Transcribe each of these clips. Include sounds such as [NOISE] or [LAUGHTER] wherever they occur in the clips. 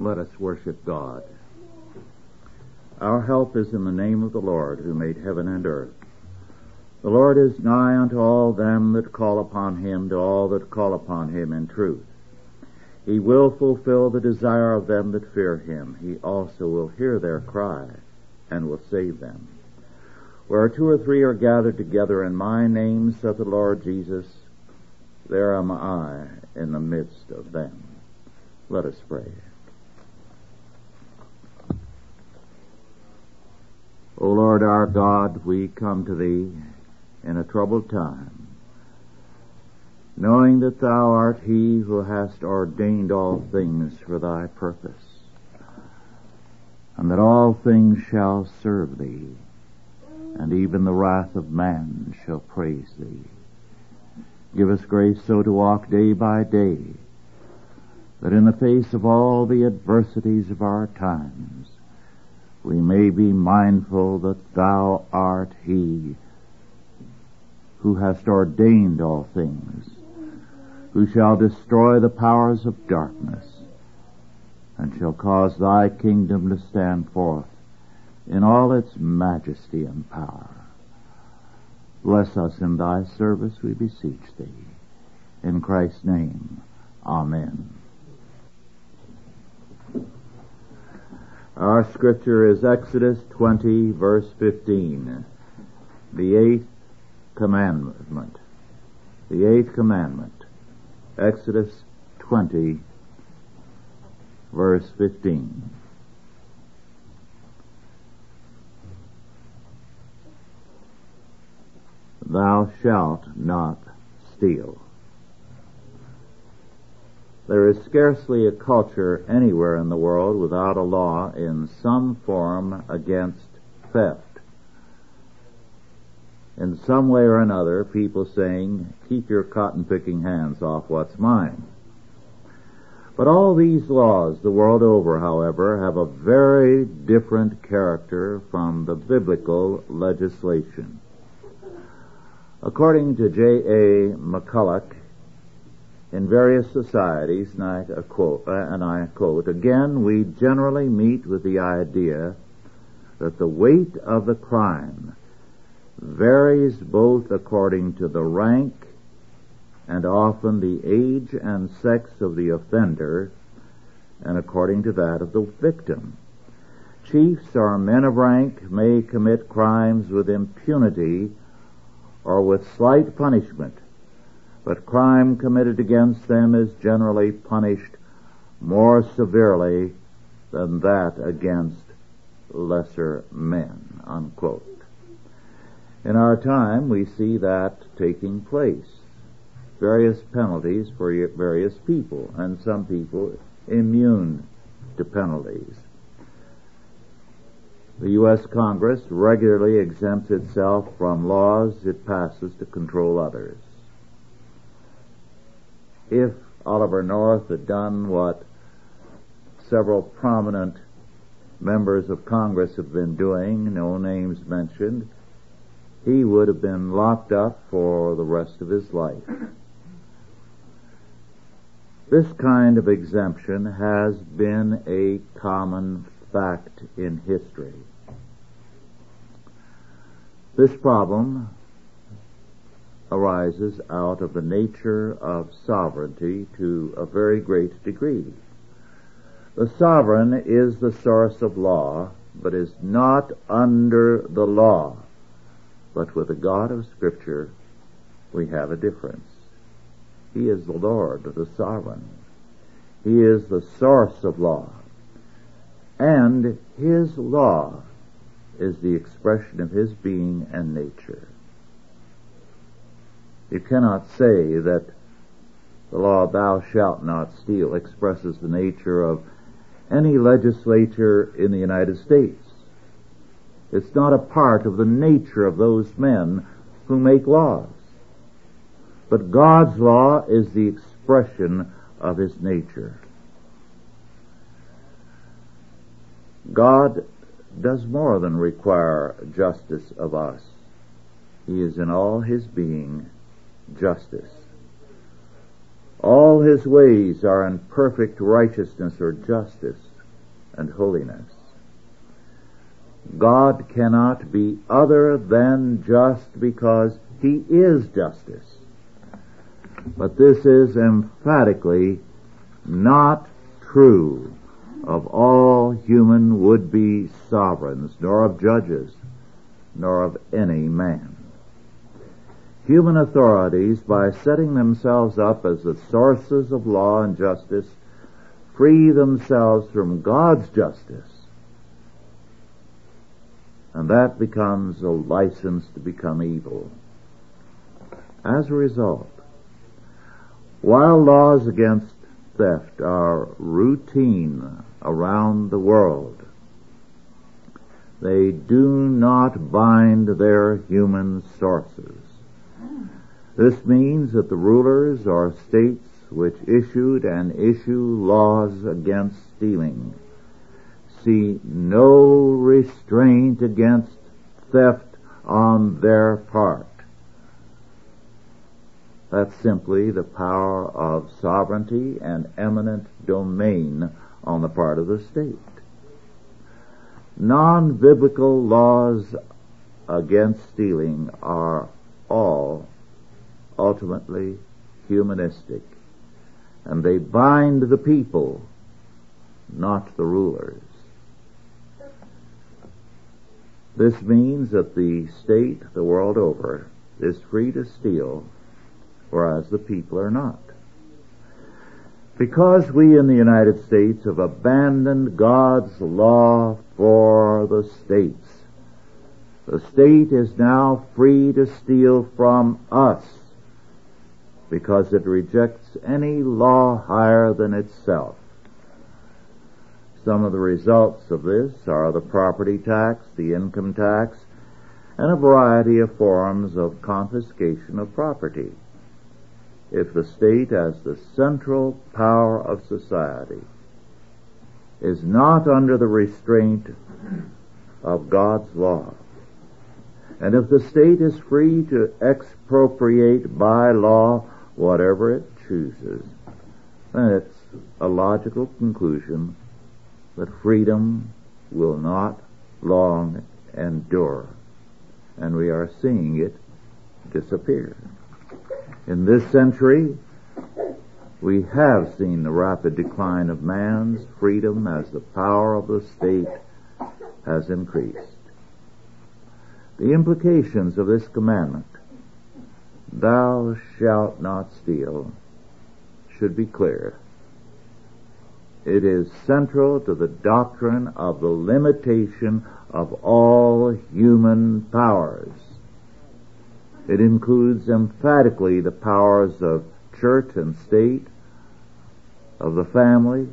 Let us worship God. Our help is in the name of the Lord who made heaven and earth. The Lord is nigh unto all them that call upon him, to all that call upon him in truth. He will fulfill the desire of them that fear him. He also will hear their cry and will save them. Where two or three are gathered together in my name, saith the Lord Jesus, there am I in the midst of them. Let us pray. O Lord our God, we come to Thee in a troubled time, knowing that Thou art He who hast ordained all things for Thy purpose, and that all things shall serve Thee, and even the wrath of man shall praise Thee. Give us grace so to walk day by day, that in the face of all the adversities of our times, we may be mindful that Thou art He who hast ordained all things, who shall destroy the powers of darkness, and shall cause Thy kingdom to stand forth in all its majesty and power. Bless us in thy service, we beseech thee. In Christ's name, Amen. Our scripture is Exodus 20 verse 15. The eighth commandment. The eighth commandment. Exodus 20 verse 15. thou shalt not steal. There is scarcely a culture anywhere in the world without a law in some form against theft. In some way or another, people saying, keep your cotton picking hands off what's mine. But all these laws the world over, however, have a very different character from the biblical legislation. According to J.A. MacCulloch, in various societies, and I quote, uh, and I quote, again, we generally meet with the idea that the weight of the crime varies both according to the rank and often the age and sex of the offender and according to that of the victim. Chiefs or men of rank may commit crimes with impunity or with slight punishment, but crime committed against them is generally punished more severely than that against lesser men. Unquote. In our time, we see that taking place. Various penalties for various people, and some people immune to penalties. The U.S. Congress regularly exempts itself from laws it passes to control others. If Oliver North had done what several prominent members of Congress have been doing, no names mentioned, he would have been locked up for the rest of his life. This kind of exemption has been a common fact in history. This problem arises out of the nature of sovereignty to a very great degree. The sovereign is the source of law, but is not under the law. But with the God of Scripture, we have a difference. He is the Lord, of the sovereign. He is the source of law. And His law is the expression of His being and nature. You cannot say that the law thou shalt not steal expresses the nature of any legislature in the United States. It's not a part of the nature of those men who make laws. But God's law is the expression of His nature. God does more than require justice of us. He is in all His being justice. All His ways are in perfect righteousness or justice and holiness. God cannot be other than just because he is justice. But this is emphatically not true of all human would-be sovereigns, nor of judges, nor of any man. Human authorities, by setting themselves up as the sources of law and justice, free themselves from God's justice. And that becomes a license to become evil. As a result, while laws against theft are routine around the world, they do not bind their human sources. This means that the rulers or states which issued and issue laws against stealing see no restraint against theft on their part. That's simply the power of sovereignty and eminent domain on the part of the state. Non-biblical laws against stealing are all ultimately humanistic and they bind the people, not the rulers. This means that the state the world over is free to steal whereas the people are not. Because we in the United States have abandoned God's law for the states, the state is now free to steal from us because it rejects any law higher than itself. Some of the results of this are the property tax, the income tax, and a variety of forms of confiscation of property if the state as the central power of society is not under the restraint of God's law, and if the state is free to expropriate by law whatever it chooses, then it's a logical conclusion that freedom will not long endure. And we are seeing it disappear. In this century, we have seen the rapid decline of man's freedom as the power of the state has increased. The implications of this commandment, thou shalt not steal, should be clear. It is central to the doctrine of the limitation of all human powers. It includes emphatically the powers of church and state, of the family,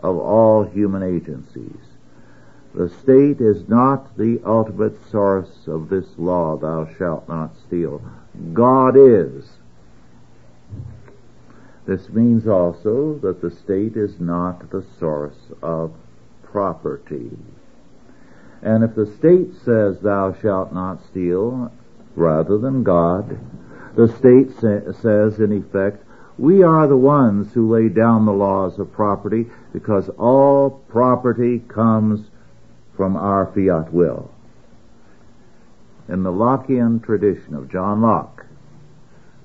of all human agencies. The state is not the ultimate source of this law, thou shalt not steal. God is. This means also that the state is not the source of property. And if the state says thou shalt not steal, rather than God. The state sa- says, in effect, we are the ones who lay down the laws of property because all property comes from our fiat will. In the Lockean tradition of John Locke,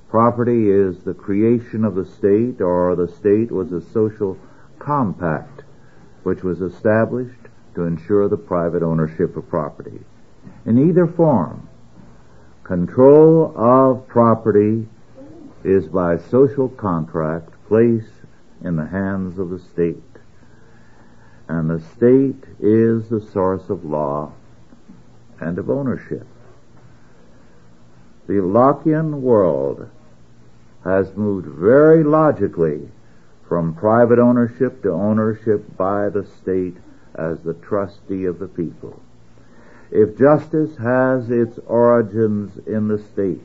property is the creation of the state or the state was a social compact which was established to ensure the private ownership of property. In either form, Control of property is by social contract placed in the hands of the state. And the state is the source of law and of ownership. The Lockean world has moved very logically from private ownership to ownership by the state as the trustee of the people. If justice has its origins in the state,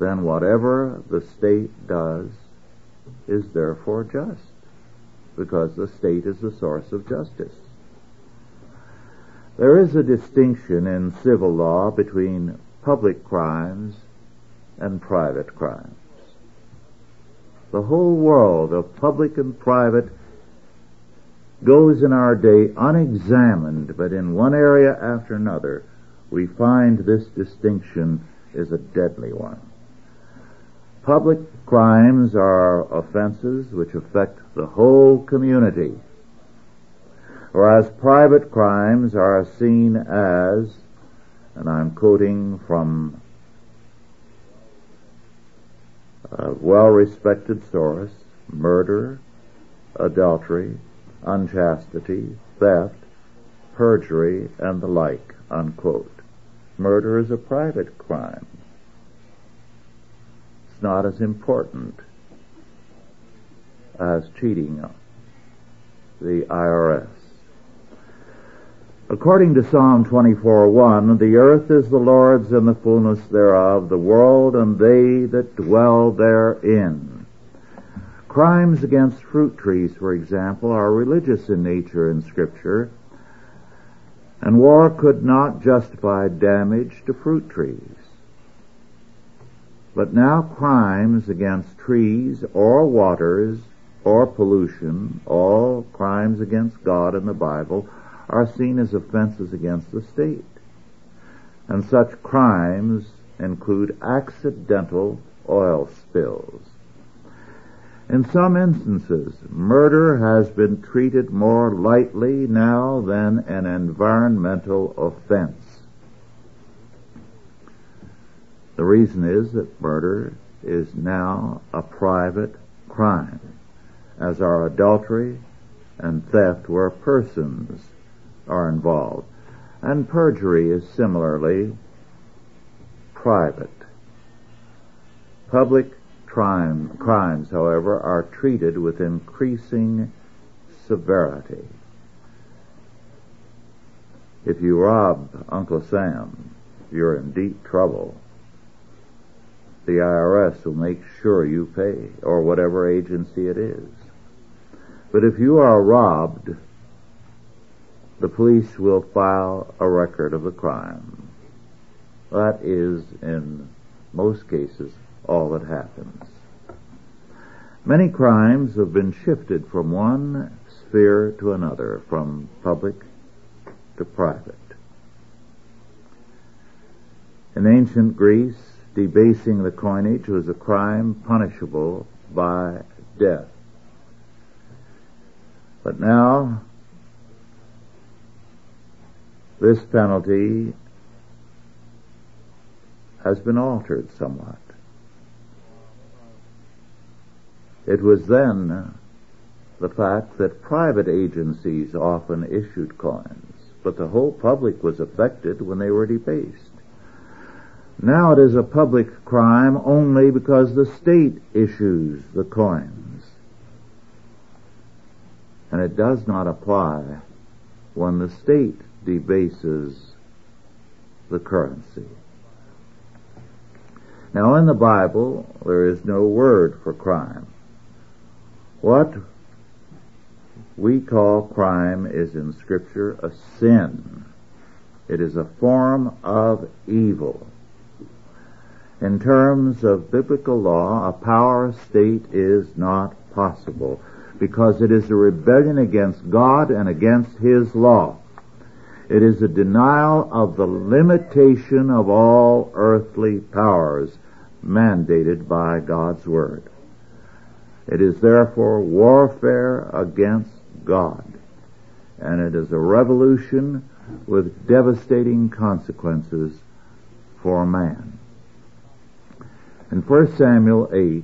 then whatever the state does is therefore just, because the state is the source of justice. There is a distinction in civil law between public crimes and private crimes. The whole world of public and private goes in our day unexamined, but in one area after another, we find this distinction is a deadly one. Public crimes are offenses which affect the whole community, whereas private crimes are seen as, and I'm quoting from a well-respected source, murder, adultery, unchastity, theft, perjury, and the like, unquote. Murder is a private crime. It's not as important as cheating the IRS. According to Psalm 24:1, the earth is the Lord's and the fullness thereof, the world and they that dwell therein. Crimes against fruit trees, for example, are religious in nature in Scripture, and war could not justify damage to fruit trees. But now crimes against trees or waters or pollution, all crimes against God in the Bible, are seen as offenses against the state. And such crimes include accidental oil spills. In some instances, murder has been treated more lightly now than an environmental offense. The reason is that murder is now a private crime, as are adultery and theft where persons are involved. And perjury is similarly private. Public crime, crimes, however, are treated with increasing severity. If you rob Uncle Sam, you're in deep trouble. The IRS will make sure you pay, or whatever agency it is. But if you are robbed, the police will file a record of the crime. That is, in most cases, all that happens. Many crimes have been shifted from one sphere to another, from public to private. In ancient Greece, debasing the coinage was a crime punishable by death. But now, this penalty has been altered somewhat. It was then the fact that private agencies often issued coins, but the whole public was affected when they were debased. Now it is a public crime only because the state issues the coins. And it does not apply when the state debases the currency. Now in the Bible, there is no word for crime. What we call crime is in scripture a sin. It is a form of evil. In terms of biblical law, a power state is not possible because it is a rebellion against God and against His law. It is a denial of the limitation of all earthly powers mandated by God's Word. It is therefore warfare against God. And it is a revolution with devastating consequences for man. In 1 Samuel 8,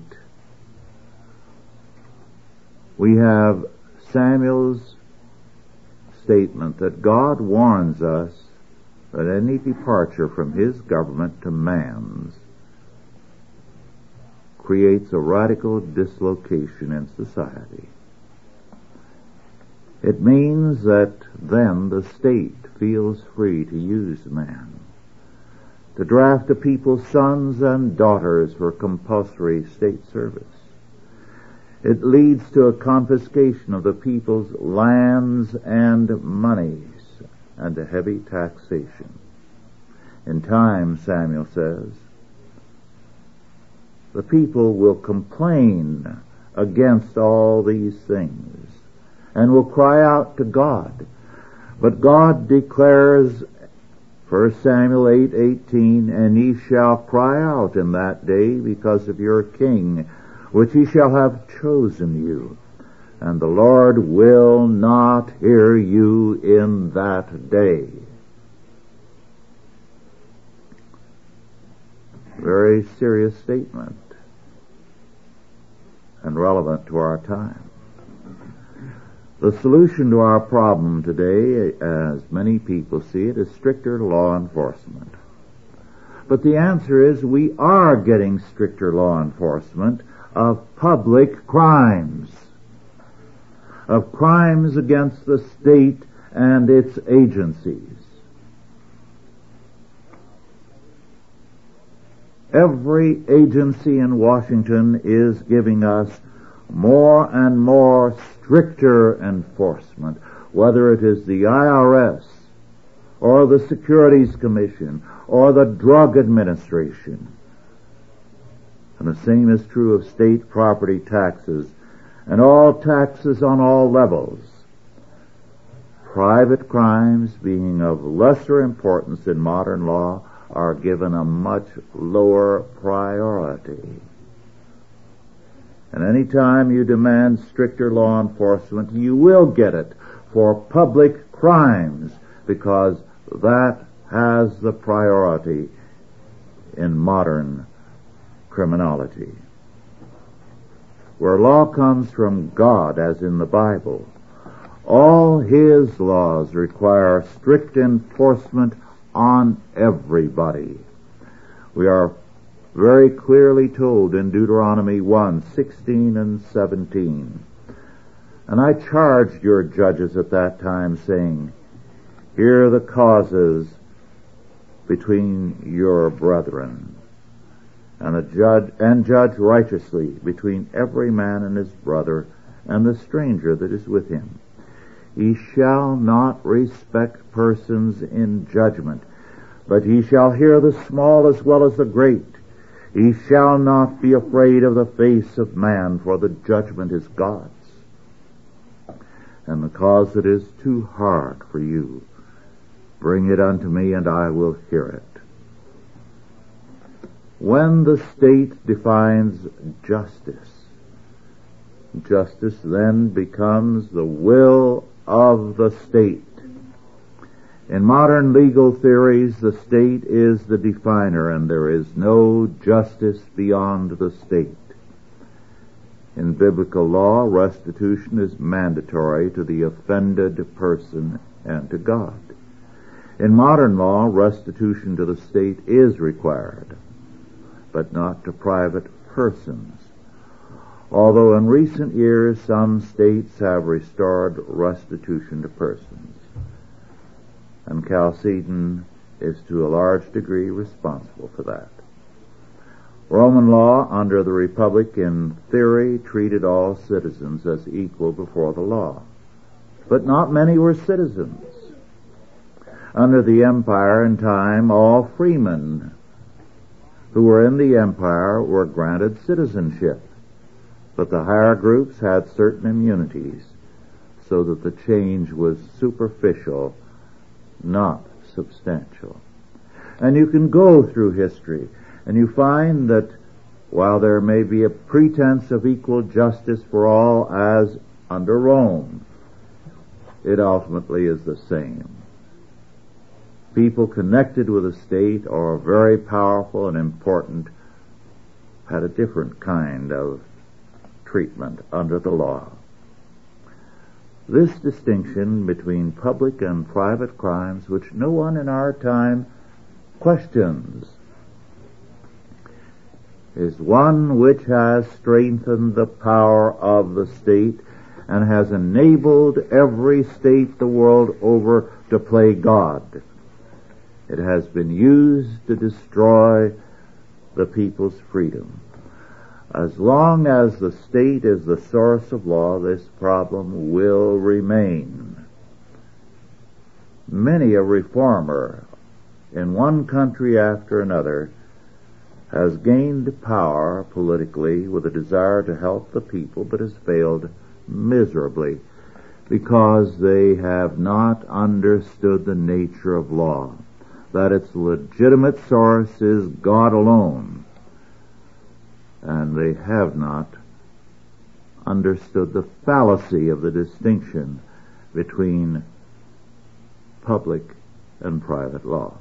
we have Samuel's statement that God warns us that any departure from his government to man's creates a radical dislocation in society. It means that then the state feels free to use man, to draft a people's sons and daughters for compulsory state service. It leads to a confiscation of the people's lands and monies and a heavy taxation. In time, Samuel says, the people will complain against all these things. and will cry out to God. But God declares 1 Samuel 8:18, and ye shall cry out in that day because of your king, which he shall have chosen you, and the Lord will not hear you in that day. Very serious statement and relevant to our time. The solution to our problem today, as many people see it, is stricter law enforcement. But the answer is we are getting stricter law enforcement of public crimes, of crimes against the state and its agencies. Every agency in Washington is giving us more and more stricter enforcement, whether it is the IRS or the Securities Commission or the Drug Administration. And the same is true of state property taxes and all taxes on all levels. Private crimes being of lesser importance in modern law are given a much lower priority. And any time you demand stricter law enforcement, you will get it for public crimes because that has the priority in modern criminology. Where law comes from God, as in the Bible, all His laws require strict enforcement on everybody. We are very clearly told in Deuteronomy 1, 16 and 17. And I charged your judges at that time saying, Hear the causes between your brethren, and a judge and judge righteously between every man and his brother and the stranger that is with him. He shall not respect persons in judgment, but he shall hear the small as well as the great he shall not be afraid of the face of man, for the judgment is God's. And because it is too hard for you, bring it unto me and I will hear it. When the state defines justice, justice then becomes the will of the state. In modern legal theories, the state is the definer and there is no justice beyond the state. In biblical law, restitution is mandatory to the offended person and to God. In modern law, restitution to the state is required, but not to private persons. Although in recent years some states have restored restitution to persons and Chalcedon is to a large degree responsible for that. Roman law under the Republic in theory treated all citizens as equal before the law. But not many were citizens. Under the empire in time, all freemen who were in the empire were granted citizenship. But the higher groups had certain immunities so that the change was superficial not substantial. And you can go through history and you find that while there may be a pretense of equal justice for all as under Rome, it ultimately is the same. People connected with a state or very powerful and important had a different kind of treatment under the law. This distinction between public and private crimes, which no one in our time questions, is one which has strengthened the power of the state and has enabled every state the world over to play God. It has been used to destroy the people's freedom. As long as the state is the source of law, this problem will remain. Many a reformer in one country after another has gained power politically with a desire to help the people, but has failed miserably because they have not understood the nature of law, that its legitimate source is God alone, and they have not understood the fallacy of the distinction between public and private law.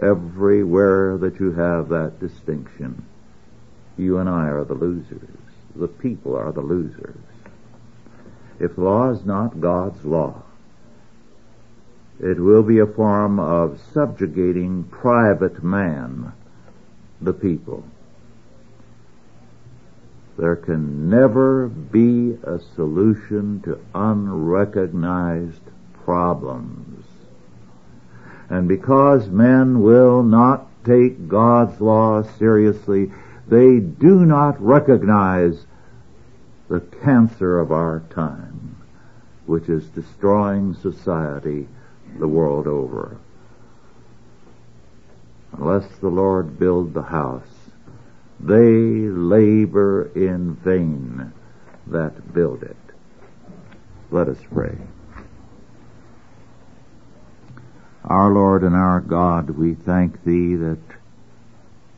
Everywhere that you have that distinction, you and I are the losers. The people are the losers. If law is not God's law, it will be a form of subjugating private man, the people. There can never be a solution to unrecognized problems. And because men will not take God's law seriously, they do not recognize the cancer of our time, which is destroying society the world over. Unless the Lord build the house, they labor in vain that build it. Let us pray. Our Lord and our God, we thank Thee that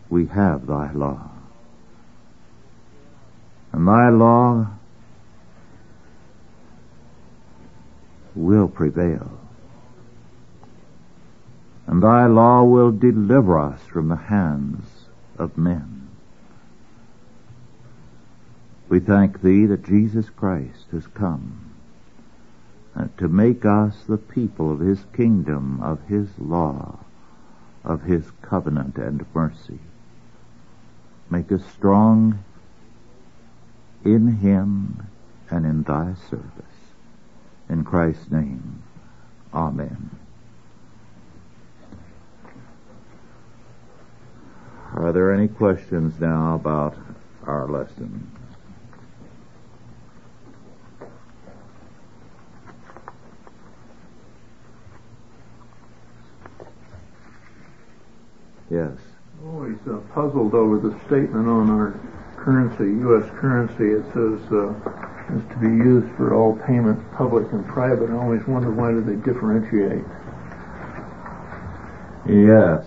we have Thy law. And Thy law will prevail. And Thy law will deliver us from the hands of men. We thank Thee that Jesus Christ has come uh, to make us the people of his kingdom, of his law, of his covenant and mercy. Make us strong in him and in thy service. In Christ's name, Amen. Are there any questions now about our lesson? Yes. Always uh, puzzled over the statement on our currency, U.S. currency. It says uh, is to be used for all payment, public and private. I always wonder why do they differentiate? Yes.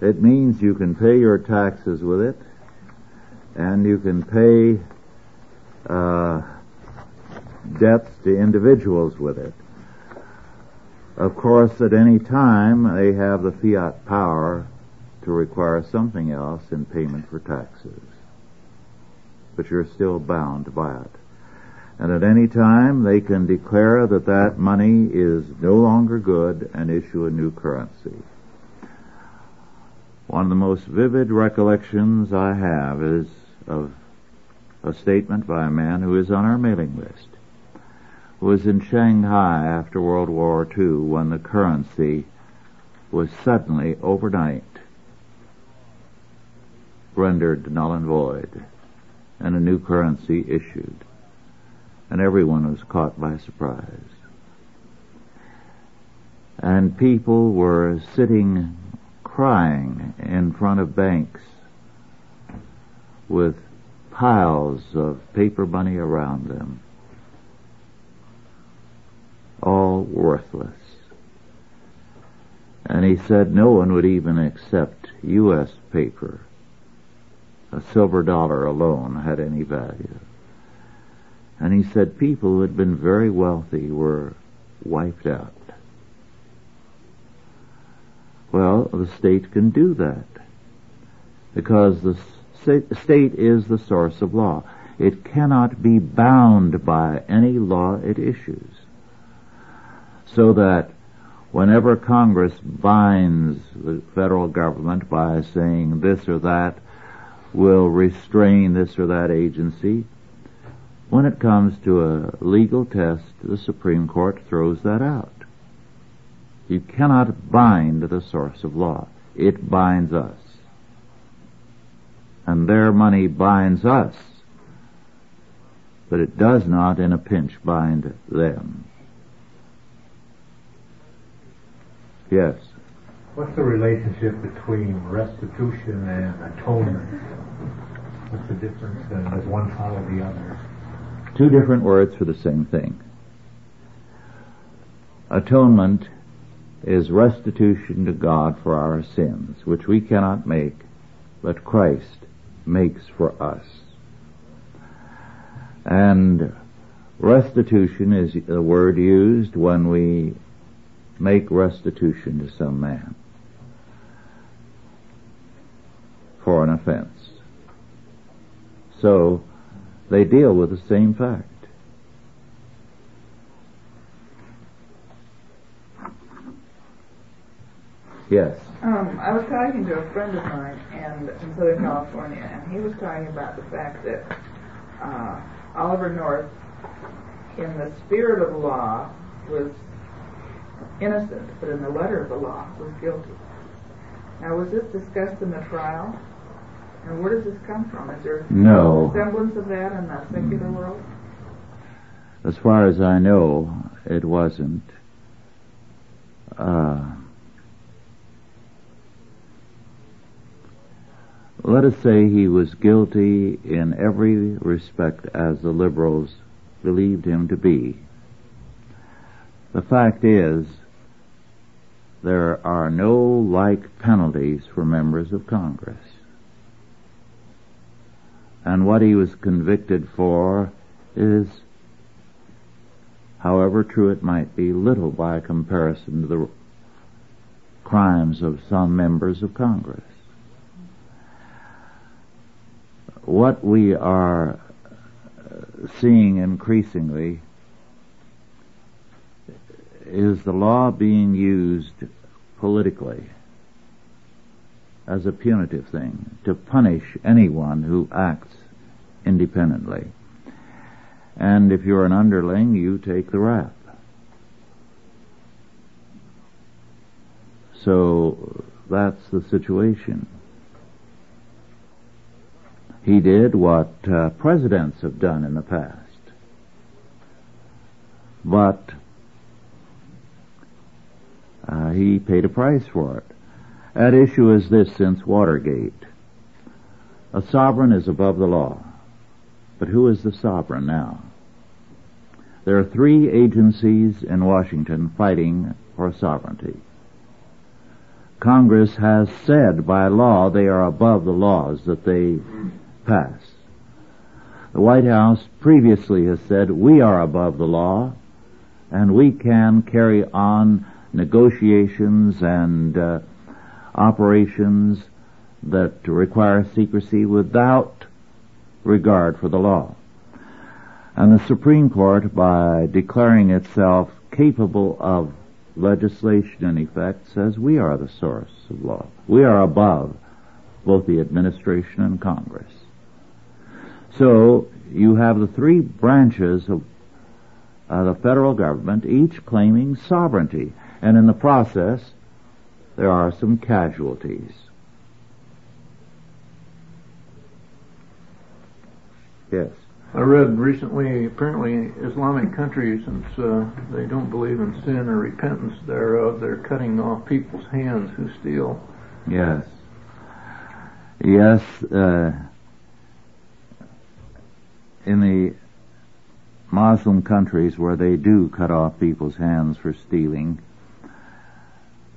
It means you can pay your taxes with it, and you can pay uh, debts to individuals with it. Of course, at any time, they have the fiat power to require something else in payment for taxes. But you're still bound by it. And at any time they can declare that that money is no longer good and issue a new currency. One of the most vivid recollections I have is of a statement by a man who is on our mailing list, who was in Shanghai after World War II when the currency was suddenly overnight rendered null and void, and a new currency issued. And everyone was caught by surprise. And people were sitting crying in front of banks with piles of paper money around them, all worthless. And he said no one would even accept U.S. paper a silver dollar alone had any value. And he said people who had been very wealthy were wiped out. Well, the state can do that because the state is the source of law. It cannot be bound by any law it issues. So that whenever Congress binds the federal government by saying this or that will restrain this or that agency. When it comes to a legal test, the Supreme Court throws that out. You cannot bind the source of law. It binds us. And their money binds us. But it does not in a pinch bind them. Yes. What's the relationship between restitution and atonement? What's the difference? And does one follow the other? Two different words for the same thing. Atonement is restitution to God for our sins, which we cannot make, but Christ makes for us. And restitution is the word used when we make restitution to some man for an offense. So they deal with the same fact. Yes. Um, I was talking to a friend of mine and in Southern California, and he was talking about the fact that uh, Oliver North, in the spirit of law, was innocent, but in the letter of the law, was guilty. Now, was this discussed in the trial? And where does this come from? Is there No. semblance of that in the secular world? As far as I know, it wasn't. Uh, let us say he was guilty in every respect as the liberals believed him to be. The fact is, there are no like penalties for members of Congress. And what he was convicted for is, however true it might be, little by comparison to the crimes of some members of Congress. What we are seeing increasingly is the law being used politically as a punitive thing to punish anyone who acts independently. And if you're an underling, you take the rap. So that's the situation. He did what uh, presidents have done in the past. But uh, he paid a price for it. At issue is this since Watergate. A sovereign is above the law. But who is the sovereign now? There are three agencies in Washington fighting for sovereignty. Congress has said by law they are above the laws that they pass. The White House previously has said we are above the law and we can carry on negotiations and uh, operations that require secrecy without regard for the law. And the Supreme Court, by declaring itself capable of legislation in effect, says we are the source of law. We are above both the administration and Congress. So you have the three branches of uh, the federal government, each claiming sovereignty. And in the process, there are some casualties. Yes. I read recently, apparently Islamic countries, since uh, they don't believe in sin or repentance thereof, they're cutting off people's hands who steal. Yes. Yes, uh, in the Muslim countries where they do cut off people's hands for stealing,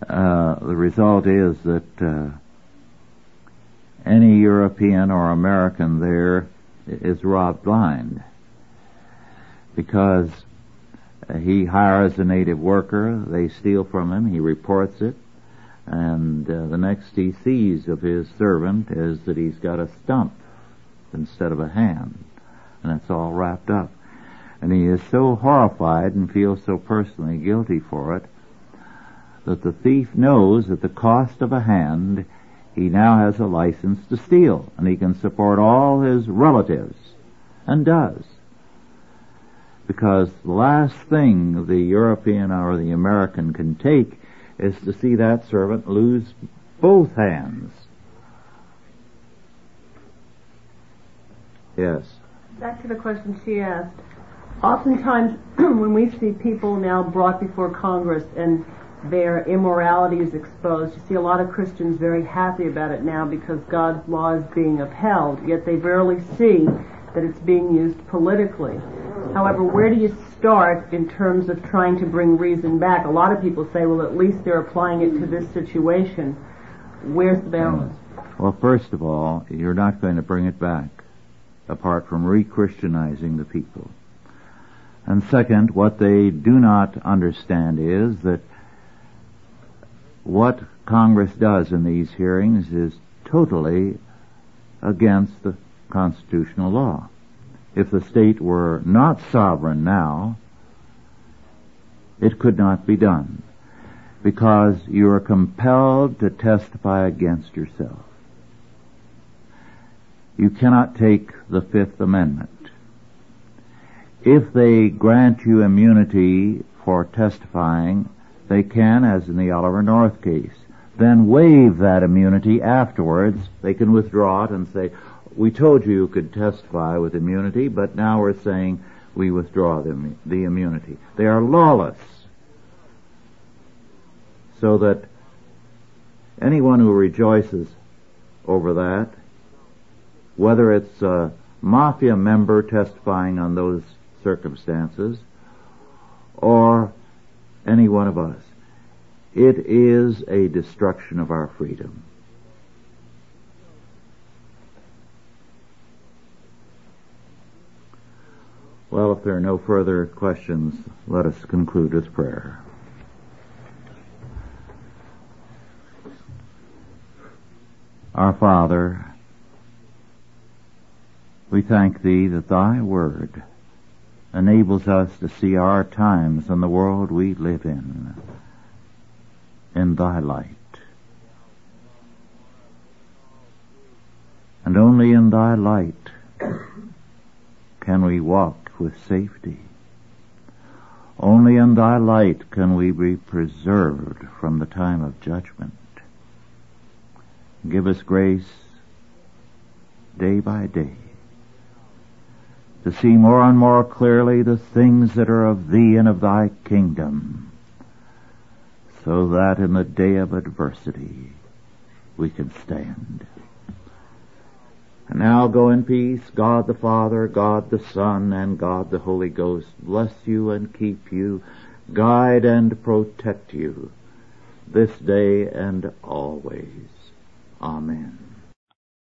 uh, the result is that uh, any European or American there is robbed blind because he hires a native worker, they steal from him, he reports it, and uh, the next he sees of his servant is that he's got a stump instead of a hand, and it's all wrapped up. And he is so horrified and feels so personally guilty for it that the thief knows at the cost of a hand he now has a license to steal and he can support all his relatives and does because the last thing the European or the American can take is to see that servant lose both hands. Yes. Back to the question she asked. Oftentimes, [CLEARS THROAT] when we see people now brought before Congress and their immorality is exposed, you see a lot of Christians very happy about it now because God's law is being upheld, yet they rarely see that it's being used politically. However, where do you start in terms of trying to bring reason back? A lot of people say, well, at least they're applying it to this situation. Where's the balance? Well, first of all, you're not going to bring it back apart from re-Christianizing the people. And second, what they do not understand is that what Congress does in these hearings is totally against the constitutional law. If the state were not sovereign now, it could not be done because you are compelled to testify against yourself. You cannot take the Fifth Amendment. If they grant you immunity for testifying, they can, as in the Oliver North case, then waive that immunity afterwards. They can withdraw it and say, we told you you could testify with immunity, but now we're saying we withdraw the, the immunity. They are lawless. So that anyone who rejoices over that, whether it's a mafia member testifying on those circumstances, or any one of us, it is a destruction of our freedom. Well, if there are no further questions, let us conclude with prayer. Our Father, we thank Thee that Thy Word enables us to see our times and the world we live in in Thy light. And only in Thy light can we walk with safety. Only in Thy light can we be preserved from the time of judgment. Give us grace day by day to see more and more clearly the things that are of Thee and of Thy kingdom, so that in the day of adversity we can stand. And now go in peace. God the Father, God the Son, and God the Holy Ghost bless you and keep you, guide and protect you this day and always. Amen.